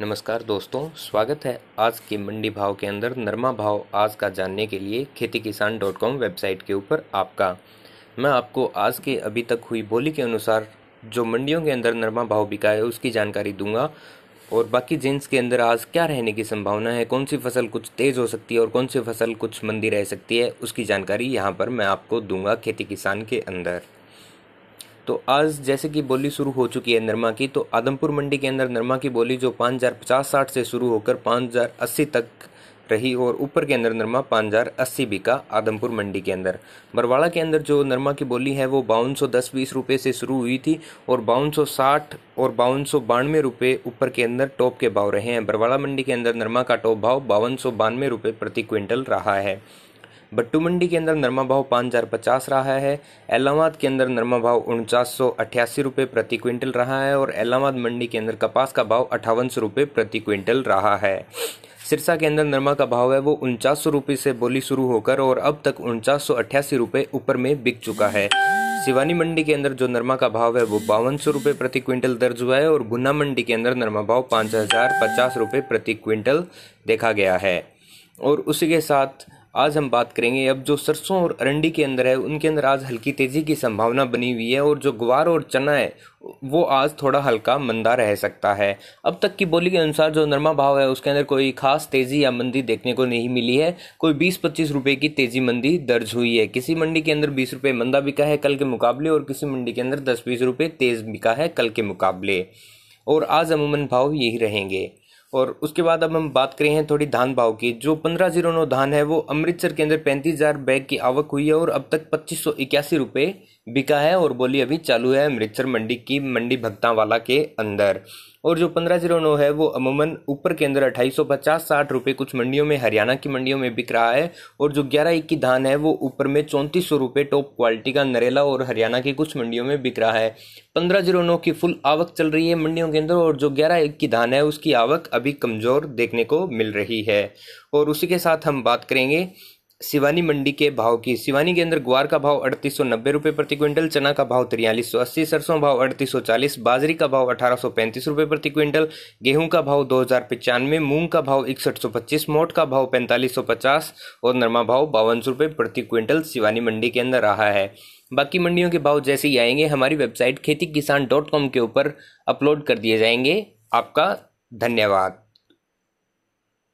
नमस्कार दोस्तों, स्वागत है आज के मंडी भाव के अंदर। नरमा भाव आज का जानने के लिए खेती किसान डॉट कॉम वेबसाइट के ऊपर आपका। मैं आपको आज के अभी तक हुई बोली के अनुसार जो मंडियों के अंदर नरमा भाव बिका है उसकी जानकारी दूँगा। और बाकी जिन्स के अंदर आज क्या रहने की संभावना है, कौन सी फ़सल कुछ तेज़ हो सकती है और कौन सी फ़सल कुछ मंदी रह सकती है, उसकी जानकारी यहाँ पर मैं आपको दूँगा खेती किसान के अंदर। तो आज जैसे कि बोली शुरू हो चुकी है नरमा की तो आदमपुर मंडी के अंदर नरमा की बोली जो पाँच हज़ार पचास साठ से शुरू होकर पाँच हज़ार अस्सी तक रही और ऊपर के अंदर नरमा पाँच हज़ार अस्सी बिका आदमपुर मंडी के अंदर। बरवाड़ा के अंदर जो नरमा की बोली है वो बावन सौ दस बीस रुपये से शुरू हुई थी और बावन सौ साठ और बावन सौ बानवे रुपये ऊपर के अंदर टॉप के भाव रहे हैं। बरवाड़ा मंडी के अंदर नरमा का टॉप भाव बावन सौ बानवे रुपये प्रति क्विंटल रहा है। बट्टू मंडी के अंदर नरमा भाव पाँच हज़ार पचास रहा है। एलाहाबाद के अंदर नरमा भाव उनचास सौ अट्ठासी रुपये प्रति क्विंटल रहा है और एलाहाबाद मंडी के अंदर कपास का भाव अट्ठावन सौ रुपये प्रति क्विंटल रहा है। सिरसा के अंदर नरमा का भाव है वो उनचास सौ रुपये से बोली शुरू होकर और अब तक उनचास सौ अट्ठासी रुपये ऊपर में बिक चुका है। शिवानी मंडी के अंदर जो नरमा का भाव है वो बावन सौ रुपये प्रति क्विंटल दर्ज हुआ है और गुना मंडी के अंदर नरमा भाव पाँच हज़ार पचास रुपये प्रति क्विंटल देखा गया है। और उसी के साथ आज हम बात करेंगे, अब जो सरसों और अरंडी के अंदर है, उनके अंदर आज हल्की तेज़ी की संभावना बनी हुई है और जो ग्वार और चना है, वो आज थोड़ा हल्का मंदा रह सकता है। अब तक की बोली के अनुसार जो नरमा भाव है, उसके अंदर कोई खास तेज़ी या मंदी देखने को नहीं मिली है। कोई बीस पच्चीस रुपए की तेज़ी मंदी दर्ज हुई है। किसी मंडी के अंदर बीस रुपए मंदा बिका है, कल के मुकाबले, और किसी मंडी के अंदर दस बीस रुपए तेज बिका है, कल के मुकाबले। और आज अमूमन भाव यही रहेंगे। और उसके बाद अब हम बात करें हैं थोड़ी धान भाव की। जो पंद्रह ज़ीरो नौ धान है, वो अमृतसर के अंदर पैंतीस हज़ार बैग की आवक हुई है और अब तक पच्चीस सौ इक्यासी रुपये बिका है और बोली अभी चालू है अमृतसर मंडी की मंडी भक्ता वाला के अंदर। और जो पंद्रह ज़ीरो नौ है, वो अमूमन ऊपर के अंदर अट्ठाईस सौ पचास साठ रुपये कुछ मंडियों में, हरियाणा की मंडियों में बिक रहा है। और जो ग्यारह एक की धान है, वो ऊपर में चौंतीस सौ रुपये टॉप क्वालिटी का नरेला और हरियाणा की कुछ मंडियों में बिक रहा है। पंद्रह ज़ीरो नौ की फुल आवक चल रही है मंडियों के अंदर और जो ग्यारह एक की धान है, उसकी आवक अभी कमज़ोर देखने को मिल रही है। और उसी के साथ हम बात करेंगे सिवानी मंडी के भाव की। सिवानी के अंदर ग्वार का भाव अड़तीस सौ नब्बे रुपये प्रति क्विंटल, चना का भाव तिरयालीस सौ अस्सी, सरसों भाव अड़तीस सौ चालीस, बाजरी का भाव अठारह सौ पैंतीस रुपये प्रति क्विंटल, गेहूँ का भाव दो हज़ार पचानवे, मूंग का भाव इकसठ सौ पच्चीस, मोट का भाव पैंतालीस सौ पचास और नरमा भाव बावन सौ रुपये प्रति क्विंटल सिवानी मंडी के अंदर रहा है। बाकी मंडियों के भाव जैसे ही आएँगे, हमारी वेबसाइट खेती किसान डॉट कॉम के ऊपर अपलोड कर दिए जाएँगे। आपका धन्यवाद।